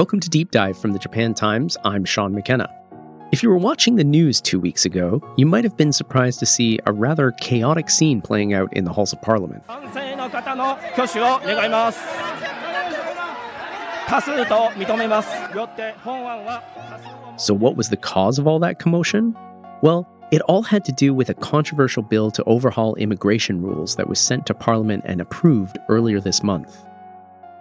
Welcome to Deep Dive from the Japan Times. I'm Shaun McKenna. If you were watching the news two weeks ago, you might have been surprised to see a rather chaotic scene playing out in the halls of parliament. So, what was the cause of all that commotion? Well, it all had to do with a controversial bill to overhaul immigration rules that was sent to Parliament and approved earlier this month.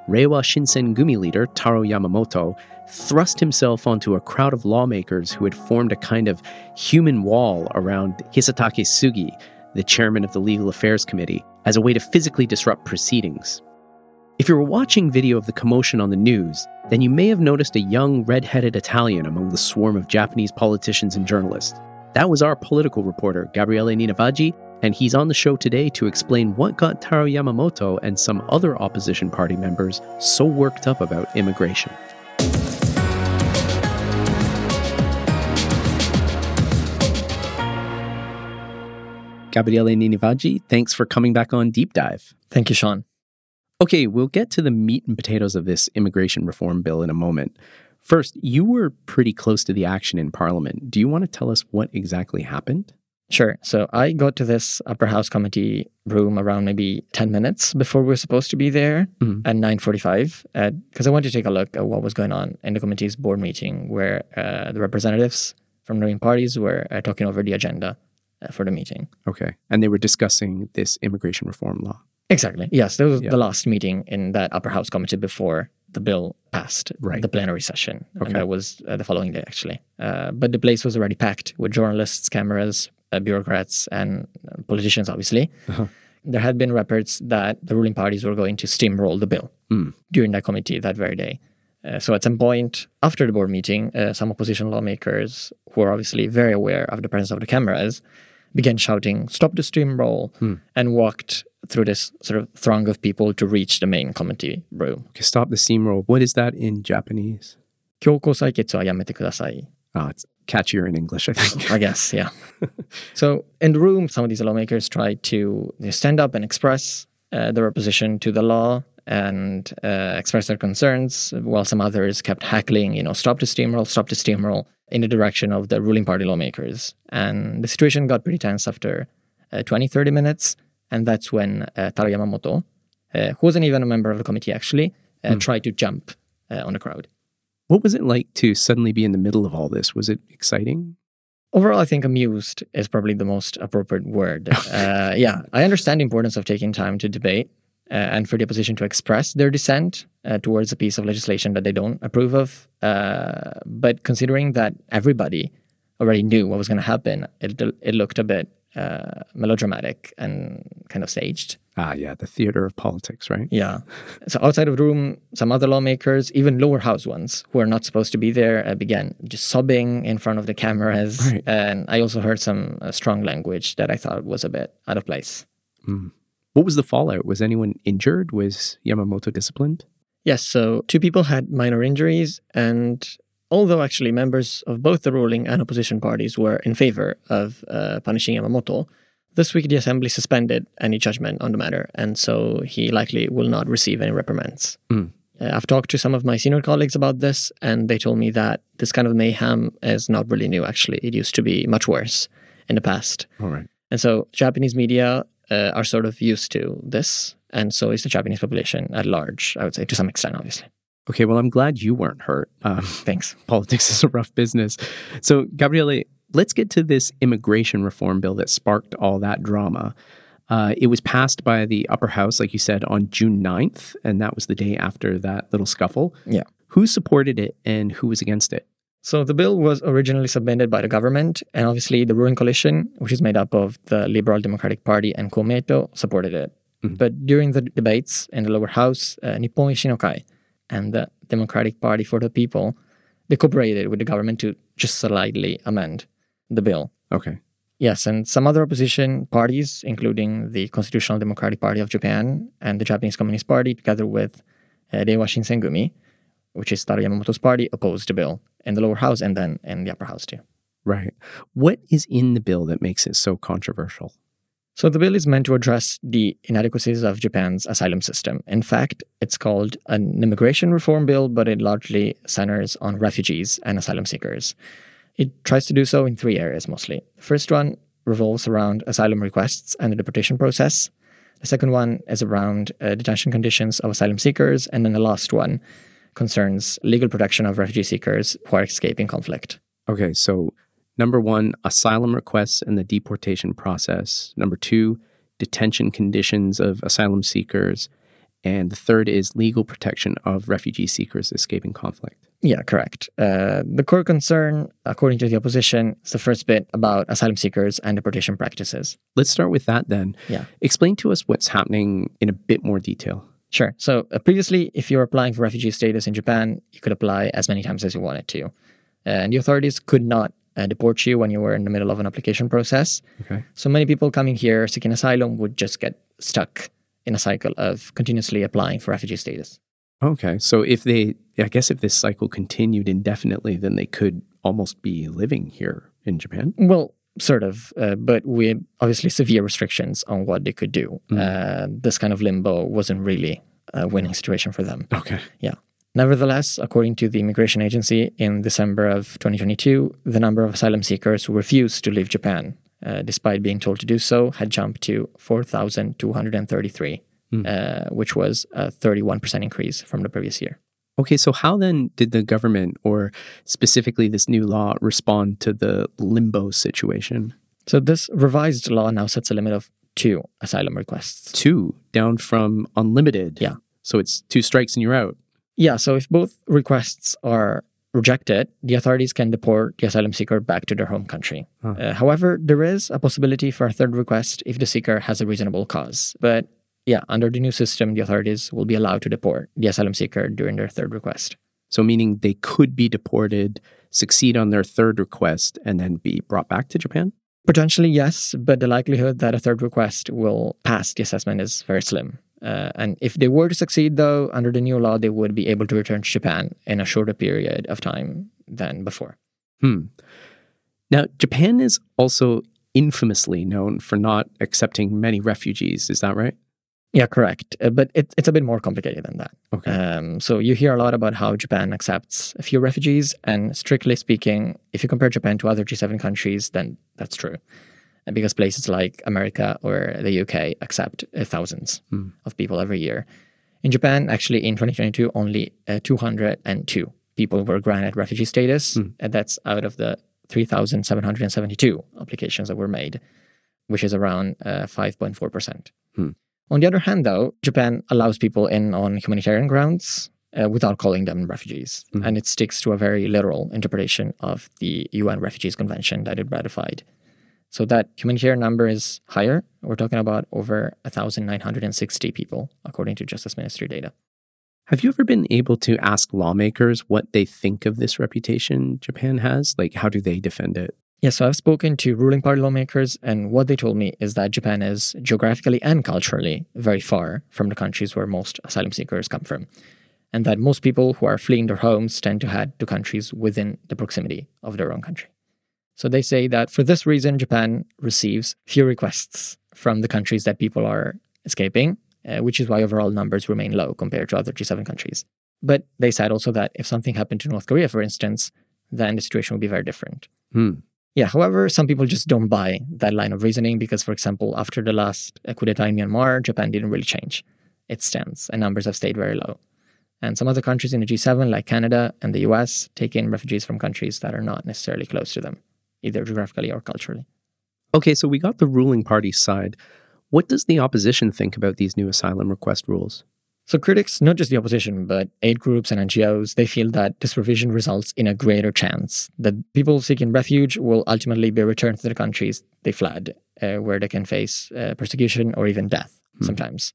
Reiwa Shinsengumi leader Taro Yamamoto thrust himself onto a crowd of lawmakers who had formed a kind of human wall around Hisatake Sugi, the chairman of the Legal Affairs Committee, as a way to physically disrupt proceedings. If you were watching video of the commotion on the news, then you may have noticed a young red headed Italian among the swarm of Japanese politicians and journalists. That was our political reporter, Gabriele Ninivaggi, and he's on the show today to explain what got Taro Yamamoto and some other opposition party members so worked up about immigration. Gabriele Ninivaggi, thanks for coming back on Deep Dive. Thank you, Shaun. Okay, we'll get to the meat and potatoes of this immigration reform bill in a moment. First, you were pretty close to the action in Parliament. Do you want to tell us what exactly happened? Sure. So I got to this upper house committee room around maybe 10 minutes before we were supposed to be there mm-hmm. at 9.45 because I wanted to take a look at what was going on in the committee's board meeting where uh, the representatives from the main parties were uh, talking over the agenda uh, for the meeting. Okay. And they were discussing this immigration reform law. Exactly. Yes. That was yeah. the last meeting in that upper house committee before the bill passed right. the plenary session. Okay. And that was uh, the following day, actually. Uh, but the place was already packed with journalists, cameras, uh, bureaucrats and politicians, obviously. Uh-huh. There had been reports that the ruling parties were going to steamroll the bill mm. during that committee that very day. Uh, so at some point after the board meeting, uh, some opposition lawmakers, who are obviously very aware of the presence of the cameras, began shouting, "Stop the steamroll!" Mm. and walked through this sort of throng of people to reach the main committee room. Okay, stop the steamroll. What is that in Japanese? 強行採決はやめてください。Oh, it's catchier in English, I think. I guess, yeah. so in the room, some of these lawmakers tried to stand up and express uh, their opposition to the law and uh, express their concerns, while some others kept heckling, you know, stop the steamroll, stop the steamroll, in the direction of the ruling party lawmakers. And the situation got pretty tense after uh, 20, 30 minutes. And that's when uh, Taro Yamamoto, uh, who wasn't even a member of the committee actually, mm. tried to jump uh, on the crowd. What was it like to suddenly be in the middle of all this? Was it exciting? Overall, I think amused is probably the most appropriate word. uh, yeah, I understand the importance of taking time to debate uh, and for the opposition to express their dissent uh, towards a piece of legislation that they don't approve of. Uh, but considering that everybody already knew what was going to happen, it, it looked a bit uh, melodramatic and kind of staged. Ah, yeah, the theater of politics, right? Yeah. So outside of the room, some other lawmakers, even lower house ones who are not supposed to be there, uh, began just sobbing in front of the cameras. Right. And I also heard some uh, strong language that I thought was a bit out of place. Mm. What was the fallout? Was anyone injured? Was Yamamoto disciplined? Yes. So two people had minor injuries, and although actually members of both the ruling and opposition parties were in favor of uh, punishing Yamamoto, this week the assembly suspended any judgment on the matter, and so he likely will not receive any reprimands. Mm. Uh, I've talked to some of my senior colleagues about this, and they told me that this kind of mayhem is not really new, actually. It used to be much worse in the past. All right. And so Japanese media uh, are sort of used to this, and so is the Japanese population at large, I would say, to some extent, obviously. Okay, well, I'm glad you weren't hurt. Um, Thanks. Politics is a rough business. So, Gabriele, let's get to this immigration reform bill that sparked all that drama. Uh, it was passed by the upper house, like you said, on June 9th, and that was the day after that little scuffle. Yeah. Who supported it and who was against it? So the bill was originally submitted by the government, and obviously the ruling coalition, which is made up of the Liberal Democratic Party and Komeito, supported it. Mm-hmm. But during the debates in the lower house, uh, Nippon Ishin no Kai, and the Democratic Party for the People, they cooperated with the government to just slightly amend the bill. Okay. Yes, and some other opposition parties, including the Constitutional Democratic Party of Japan and the Japanese Communist Party, together with uh, Reiwa Shinsengumi, which is Taro Yamamoto's party, opposed the bill in the lower house and then in the upper house too. Right. What is in the bill that makes it so controversial? So the bill is meant to address the inadequacies of Japan's asylum system. In fact, it's called an immigration reform bill, but it largely centers on refugees and asylum seekers. It tries to do so in three areas mostly. The first one revolves around asylum requests and the deportation process. The second one is around uh, detention conditions of asylum seekers. And then the last one concerns legal protection of refugee seekers who are escaping conflict. Okay, so Number one, asylum requests and the deportation process. Number two, detention conditions of asylum seekers. And the third is legal protection of refugee seekers escaping conflict. Yeah, correct. Uh, the core concern, according to the opposition, is the first bit about asylum seekers and deportation practices. Let's start with that then. Yeah. Explain to us what's happening in a bit more detail. Sure. So, uh, previously, if you were applying for refugee status in Japan, you could apply as many times as you wanted to. Uh, and the authorities could not uh, deport you when you were in the middle of an application process. Okay. So many people coming here seeking asylum would just get stuck in a cycle of continuously applying for refugee status. Okay. So if they, I guess if this cycle continued indefinitely, then they could almost be living here in Japan? Well, sort of, uh, but with obviously severe restrictions on what they could do. Mm. Uh, this kind of limbo wasn't really a winning situation for them. Okay. Yeah. Nevertheless, according to the Immigration Agency, in December of 2022, the number of asylum seekers who refused to leave Japan, uh, despite being told to do so, had jumped to 4,233, mm. uh, which was a 31% increase from the previous year. Okay, so how then did the government, or specifically this new law, respond to the limbo situation? So, this revised law now sets a limit of two asylum requests. Two, down from unlimited. Yeah. So, it's two strikes and you're out. Yeah, so if both requests are rejected, the authorities can deport the asylum seeker back to their home country. Huh. Uh, however, there is a possibility for a third request if the seeker has a reasonable cause. But yeah, under the new system, the authorities will be allowed to deport the asylum seeker during their third request. So, meaning they could be deported, succeed on their third request, and then be brought back to Japan? Potentially, yes, but the likelihood that a third request will pass the assessment is very slim. Uh, and if they were to succeed, though, under the new law, they would be able to return to Japan in a shorter period of time than before. Hmm. Now, Japan is also infamously known for not accepting many refugees. Is that right? Yeah, correct. Uh, but it, it's a bit more complicated than that. Okay. Um, so you hear a lot about how Japan accepts a few refugees, and strictly speaking, if you compare Japan to other G7 countries, then that's true because places like America or the UK accept uh, thousands mm. of people every year. In Japan, actually, in 2022, only uh, 202 people were granted refugee status, mm. and that's out of the 3,772 applications that were made, which is around uh, 5.4%. Mm. On the other hand, though, Japan allows people in on humanitarian grounds uh, without calling them refugees. Mm. And it sticks to a very literal interpretation of the UN Refugees Convention that it ratified. So that humanitarian number is higher. We're talking about over 1,960 people, according to Justice Ministry data. Have you ever been able to ask lawmakers what they think of this reputation Japan has? Like, how do they defend it? Yeah, so I've spoken to ruling party lawmakers, and what they told me is that Japan is geographically and culturally very far from the countries where most asylum seekers come from, and that most people who are fleeing their homes tend to head to countries within the proximity of their own country. So they say that for this reason, Japan receives few requests from the countries that people are escaping, uh, which is why overall numbers remain low compared to other G7 countries. But they said also that if something happened to North Korea, for instance, then the situation would be very different. Hmm. Yeah, however, some people just don't buy that line of reasoning because, for example, after the last coup d'etat in Myanmar, Japan didn't really change its stance and numbers have stayed very low. And some other countries in the G7, like Canada and the US, take in refugees from countries that are not necessarily close to them either geographically or culturally. Okay, so we got the ruling party side. What does the opposition think about these new asylum request rules? So critics, not just the opposition, but aid groups and NGOs, they feel that this revision results in a greater chance that people seeking refuge will ultimately be returned to the countries they fled, uh, where they can face uh, persecution or even death hmm. sometimes.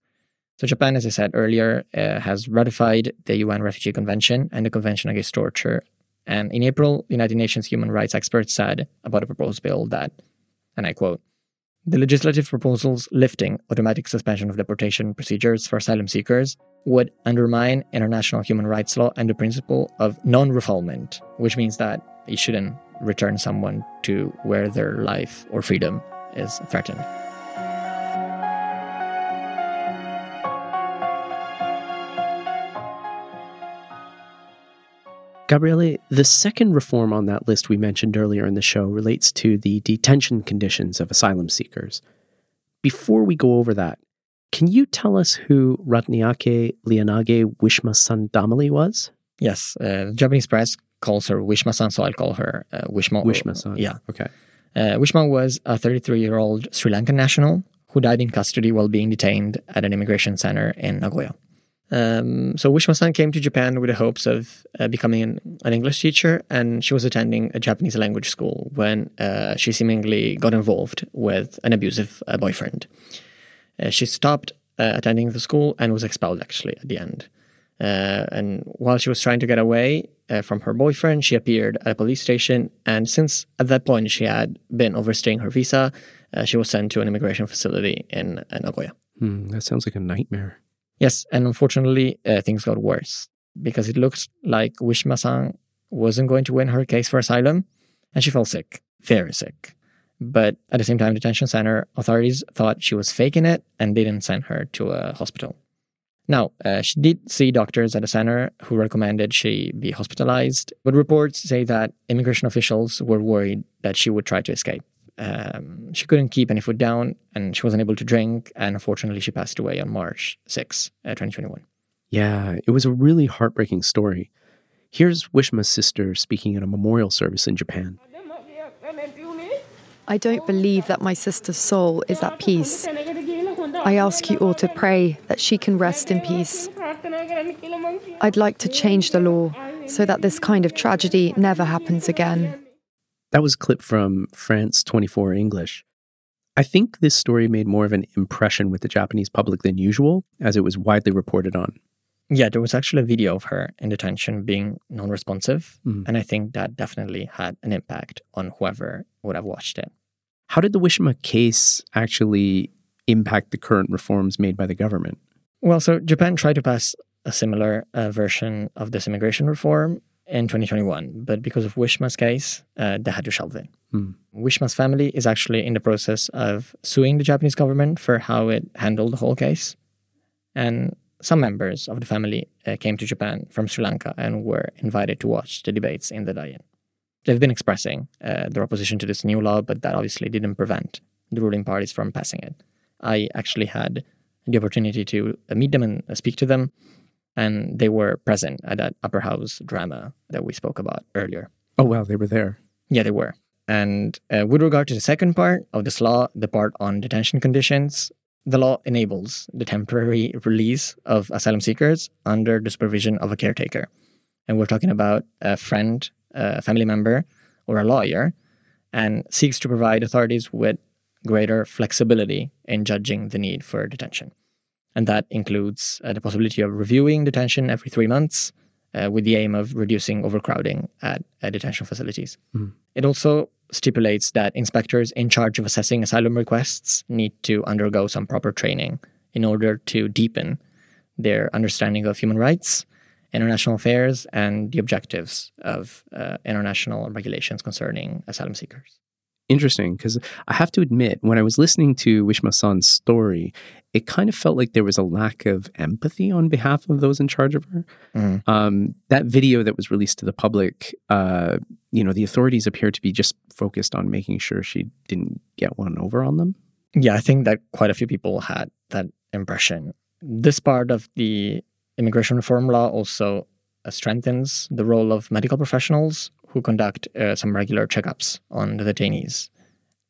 So Japan, as I said earlier, uh, has ratified the UN Refugee Convention and the Convention Against Torture and in April, the United Nations human rights experts said about a proposed bill that, and I quote, the legislative proposals lifting automatic suspension of deportation procedures for asylum seekers would undermine international human rights law and the principle of non refoulement, which means that you shouldn't return someone to where their life or freedom is threatened. Gabriele, the second reform on that list we mentioned earlier in the show relates to the detention conditions of asylum seekers. Before we go over that, can you tell us who Ratnayake Liyanage Wishma Sandamali was? Yes, uh, the Japanese press calls her Wishma-san, so I'll call her uh, Wishma. Wishma-san. Yeah. Okay. Uh, Wishma was a 33-year-old Sri Lankan national who died in custody while being detained at an immigration center in Nagoya. Um, so Wishma-san came to Japan with the hopes of uh, becoming an, an, English teacher, and she was attending a Japanese language school when uh, she seemingly got involved with an abusive uh, boyfriend. Uh, she stopped uh, attending the school and was expelled actually at the end. Uh, and while she was trying to get away from her boyfriend, she appeared at a police station. And since at that point she had been overstaying her visa, she was sent to an immigration facility in Nagoya. Hmm, that sounds like a nightmare. Yes, and unfortunately, uh, things got worse because it looked like Wishma-san wasn't going to win her case for asylum, and she fell sick, very sick. But at the same time, detention center authorities thought she was faking it and didn't send her to a hospital. Now, uh, she did see doctors at the center who recommended she be hospitalized, but reports say that immigration officials were worried that she would try to escape um, she couldn't keep any food down and she wasn't able to drink. And unfortunately, she passed away on March 6, uh, 2021. Yeah, it was a really heartbreaking story. Here's Wishma's sister speaking at a memorial service in Japan. I don't believe that my sister's soul is at peace. I ask you all to pray that she can rest in peace. I'd like to change the law so that this kind of tragedy never happens again. That was a clip from France 24 English. I think this story made more of an impression with the Japanese public than usual, as it was widely reported on. Yeah, there was actually a video of her in detention being non responsive. Mm. And I think that definitely had an impact on whoever would have watched it. How did the Wishma case actually impact the current reforms made by the government? Well, so Japan tried to pass a similar uh, version of this immigration reform in 2021, but because of Wishma's case, uh, they had to shelve it. Mm. Wishma's family is actually in the process of suing the Japanese government for how it handled the whole case. And some members of the family uh, came to Japan from Sri Lanka and were invited to watch the debates in the Daien. They've been expressing uh, their opposition to this new law, but that obviously didn't prevent the ruling parties from passing it. I actually had the opportunity to meet them and speak to them and they were present at that upper house drama that we spoke about earlier. Oh, wow, they were there. Yeah, they were. And uh, with regard to the second part of this law, the part on detention conditions, the law enables the temporary release of asylum seekers under the supervision of a caretaker. And we're talking about a friend, a family member, or a lawyer, and seeks to provide authorities with greater flexibility in judging the need for detention. And that includes uh, the possibility of reviewing detention every three months uh, with the aim of reducing overcrowding at, at detention facilities. Mm. It also stipulates that inspectors in charge of assessing asylum requests need to undergo some proper training in order to deepen their understanding of human rights, international affairs, and the objectives of uh, international regulations concerning asylum seekers interesting because I have to admit, when I was listening to Wishma-san's story, it kind of felt like there was a lack of empathy on behalf of those in charge of her. Mm. Um, that video that was released to the public, uh, you know, the authorities appear to be just focused on making sure she didn't get one over on them. Yeah, I think that quite a few people had that impression. This part of the immigration reform law also strengthens the role of medical professionals who conduct uh, some regular checkups on the detainees.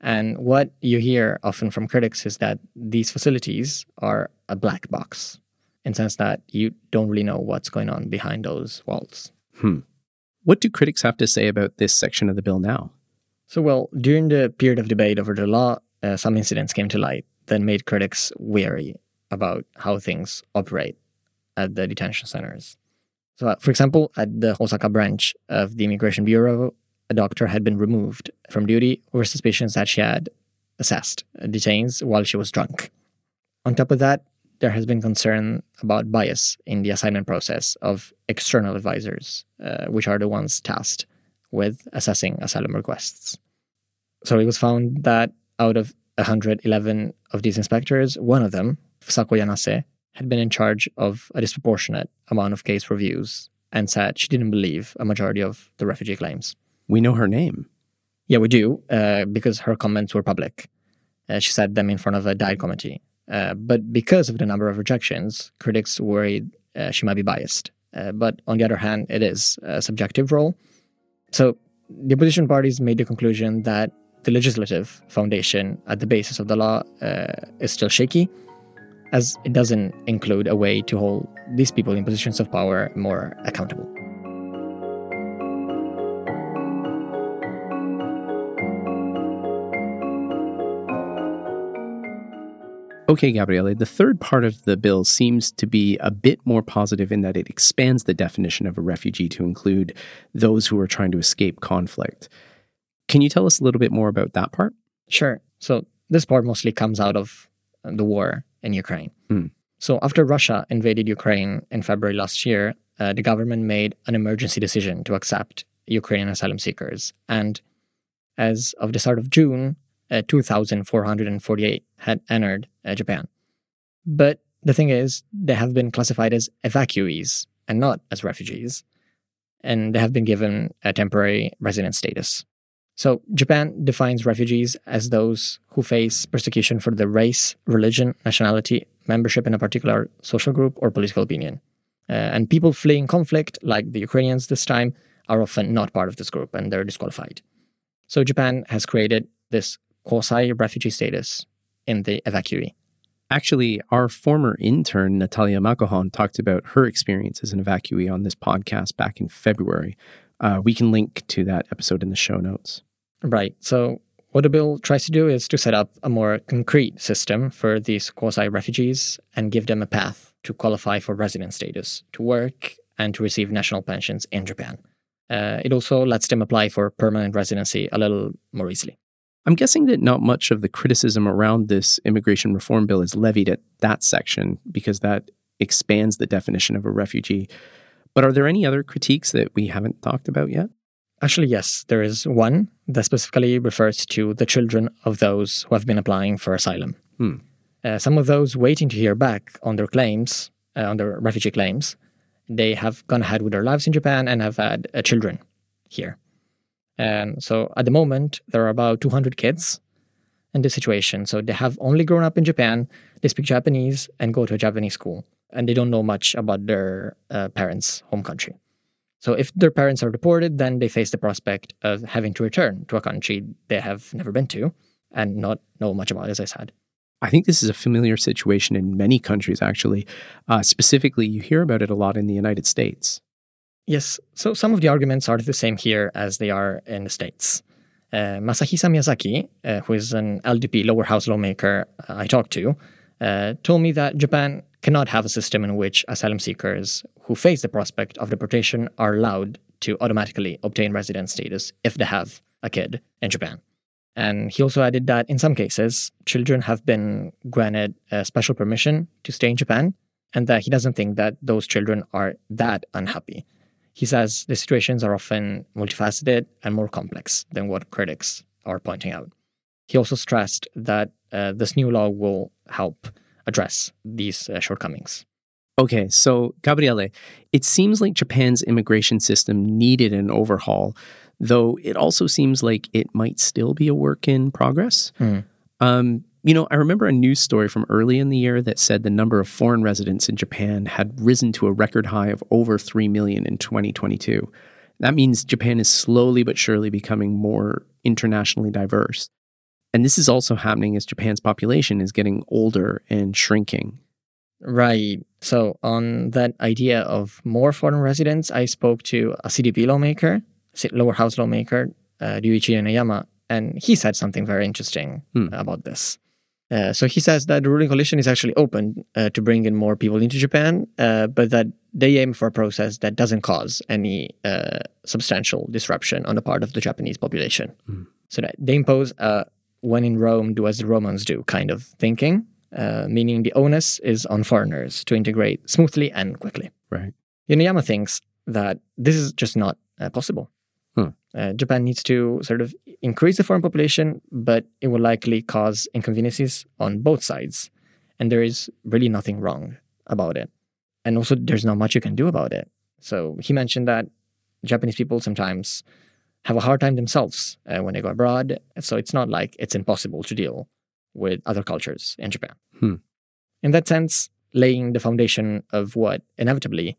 And what you hear often from critics is that these facilities are a black box in the sense that you don't really know what's going on behind those walls. Hmm. What do critics have to say about this section of the bill now? So, well, during the period of debate over the law, uh, some incidents came to light that made critics wary about how things operate at the detention centers. So, uh, for example, at the Osaka branch of the Immigration Bureau, a doctor had been removed from duty over suspicions that she had assessed detainees while she was drunk. On top of that, there has been concern about bias in the assignment process of external advisors, uh, which are the ones tasked with assessing asylum requests. So it was found that out of 111 of these inspectors, one of them, Fusako Yanase, had been in charge of a disproportionate amount of case reviews and said she didn't believe a majority of the refugee claims. We know her name. Yeah, we do, uh, because her comments were public. Uh, she said them in front of a diet committee. Uh, but because of the number of rejections, critics worried uh, she might be biased. Uh, but on the other hand, it is a subjective role. So the opposition parties made the conclusion that the legislative foundation at the basis of the law uh, is still shaky, as it doesn't include a way to hold these people in positions of power more accountable. Okay, Gabriele, the third part of the bill seems to be a bit more positive in that it expands the definition of a refugee to include those who are trying to escape conflict. Can you tell us a little bit more about that part? Sure. So, this part mostly comes out of the war in Ukraine. Mm. So, after Russia invaded Ukraine in February last year, uh, the government made an emergency decision to accept Ukrainian asylum seekers. And as of the start of June, uh, 2,448 had entered uh, Japan. But the thing is, they have been classified as evacuees and not as refugees, and they have been given a temporary resident status. So, Japan defines refugees as those who face persecution for their race, religion, nationality, membership in a particular social group, or political opinion. Uh, and people fleeing conflict, like the Ukrainians this time, are often not part of this group and they're disqualified. So, Japan has created this quasi refugee status in the evacuee. Actually, our former intern, Natalia Makohon, talked about her experience as an evacuee on this podcast back in February. Uh, we can link to that episode in the show notes. Right. So, what the bill tries to do is to set up a more concrete system for these quasi refugees and give them a path to qualify for resident status, to work, and to receive national pensions in Japan. Uh, it also lets them apply for permanent residency a little more easily. I'm guessing that not much of the criticism around this immigration reform bill is levied at that section because that expands the definition of a refugee. But are there any other critiques that we haven't talked about yet? Actually, yes, there is one that specifically refers to the children of those who have been applying for asylum. Hmm. Uh, some of those waiting to hear back on their claims, uh, on their refugee claims, they have gone ahead with their lives in Japan and have had uh, children here. And so at the moment, there are about 200 kids in this situation. So they have only grown up in Japan, they speak Japanese and go to a Japanese school, and they don't know much about their uh, parents' home country. So if their parents are deported, then they face the prospect of having to return to a country they have never been to and not know much about, as I said. I think this is a familiar situation in many countries, actually. Uh, specifically, you hear about it a lot in the United States. Yes, so some of the arguments are the same here as they are in the States. Uh, Masahisa Miyazaki, uh, who is an LDP lower house lawmaker uh, I talked to, uh, told me that Japan cannot have a system in which asylum seekers who face the prospect of deportation are allowed to automatically obtain resident status if they have a kid in Japan. And he also added that in some cases, children have been granted special permission to stay in Japan, and that he doesn't think that those children are that unhappy. He says the situations are often multifaceted and more complex than what critics are pointing out. He also stressed that uh, this new law will help address these uh, shortcomings. Okay, so Gabriele, it seems like Japan's immigration system needed an overhaul, though it also seems like it might still be a work in progress. Mm. Um, you know, I remember a news story from early in the year that said the number of foreign residents in Japan had risen to a record high of over 3 million in 2022. That means Japan is slowly but surely becoming more internationally diverse. And this is also happening as Japan's population is getting older and shrinking. Right. So, on that idea of more foreign residents, I spoke to a CDP lawmaker, lower house lawmaker, uh, Ryuichi Inuyama, and he said something very interesting hmm. about this. Uh, so he says that the ruling coalition is actually open uh, to bring in more people into Japan, uh, but that they aim for a process that doesn't cause any uh, substantial disruption on the part of the Japanese population. Mm. So that they impose a when in Rome, do as the Romans do kind of thinking, uh, meaning the onus is on foreigners to integrate smoothly and quickly. Right. Inuyama thinks that this is just not possible. Hmm. Uh, Japan needs to sort of increase the foreign population, but it will likely cause inconveniences on both sides. And there is really nothing wrong about it. And also, there's not much you can do about it. So he mentioned that Japanese people sometimes have a hard time themselves uh, when they go abroad. So it's not like it's impossible to deal with other cultures in Japan. Hmm. In that sense, laying the foundation of what inevitably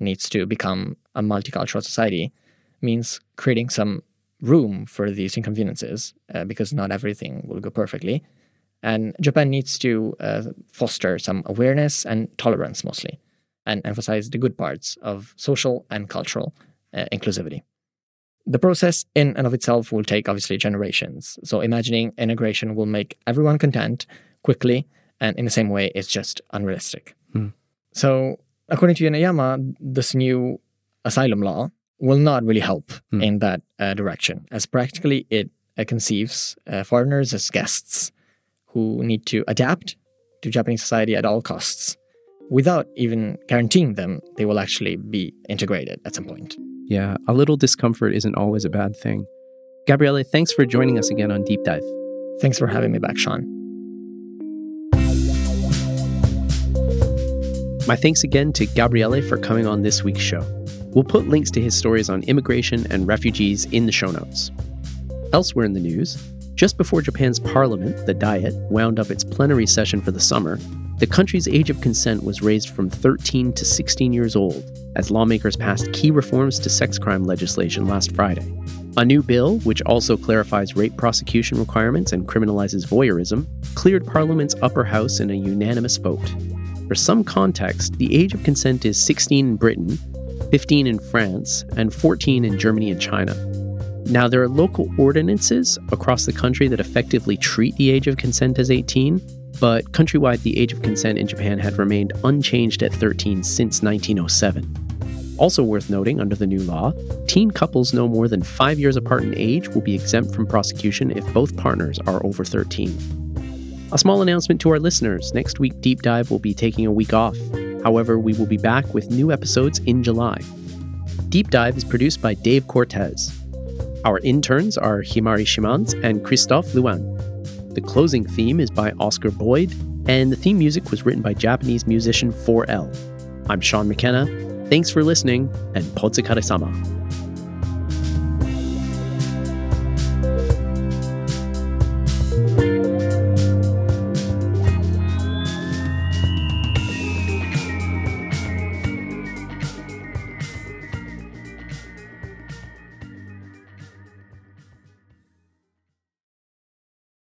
needs to become a multicultural society means creating some room for these inconveniences uh, because not everything will go perfectly. And Japan needs to uh, foster some awareness and tolerance mostly, and emphasize the good parts of social and cultural uh, inclusivity. The process in and of itself will take obviously generations. So imagining integration will make everyone content quickly and in the same way it's just unrealistic. Hmm. So according to Inuyama, this new asylum law will not really help hmm. in that uh, direction, as practically it uh, conceives uh, foreigners as guests who need to adapt to Japanese society at all costs without even guaranteeing them they will actually be integrated at some point. Yeah, a little discomfort isn't always a bad thing. Gabriele, thanks for joining us again on Deep Dive. Thanks for having me back, Shaun. My thanks again to Gabriele for coming on this week's show. We'll put links to his stories on immigration and refugees in the show notes. Elsewhere in the news, just before Japan's parliament, the Diet, wound up its plenary session for the summer, the country's age of consent was raised from 13 to 16 years old as lawmakers passed key reforms to sex crime legislation last Friday. A new bill, which also clarifies rape prosecution requirements and criminalizes voyeurism, cleared Parliament's upper house in a unanimous vote. For some context, the age of consent is 16 in Britain, 15 in France, and 14 in Germany and China. Now, there are local ordinances across the country that effectively treat the age of consent as 18, but countrywide, the age of consent in Japan had remained unchanged at 13 since 1907. Also worth noting under the new law, teen couples no more than five years apart in age will be exempt from prosecution if both partners are over 13. A small announcement to our listeners next week, Deep Dive will be taking a week off. However, we will be back with new episodes in July. Deep Dive is produced by Dave Cortez. Our interns are Himari Shimans and Christophe Luan. The closing theme is by Oscar Boyd, and the theme music was written by Japanese musician 4L. I'm Shaun McKenna. Thanks for listening, and Potsukare sama.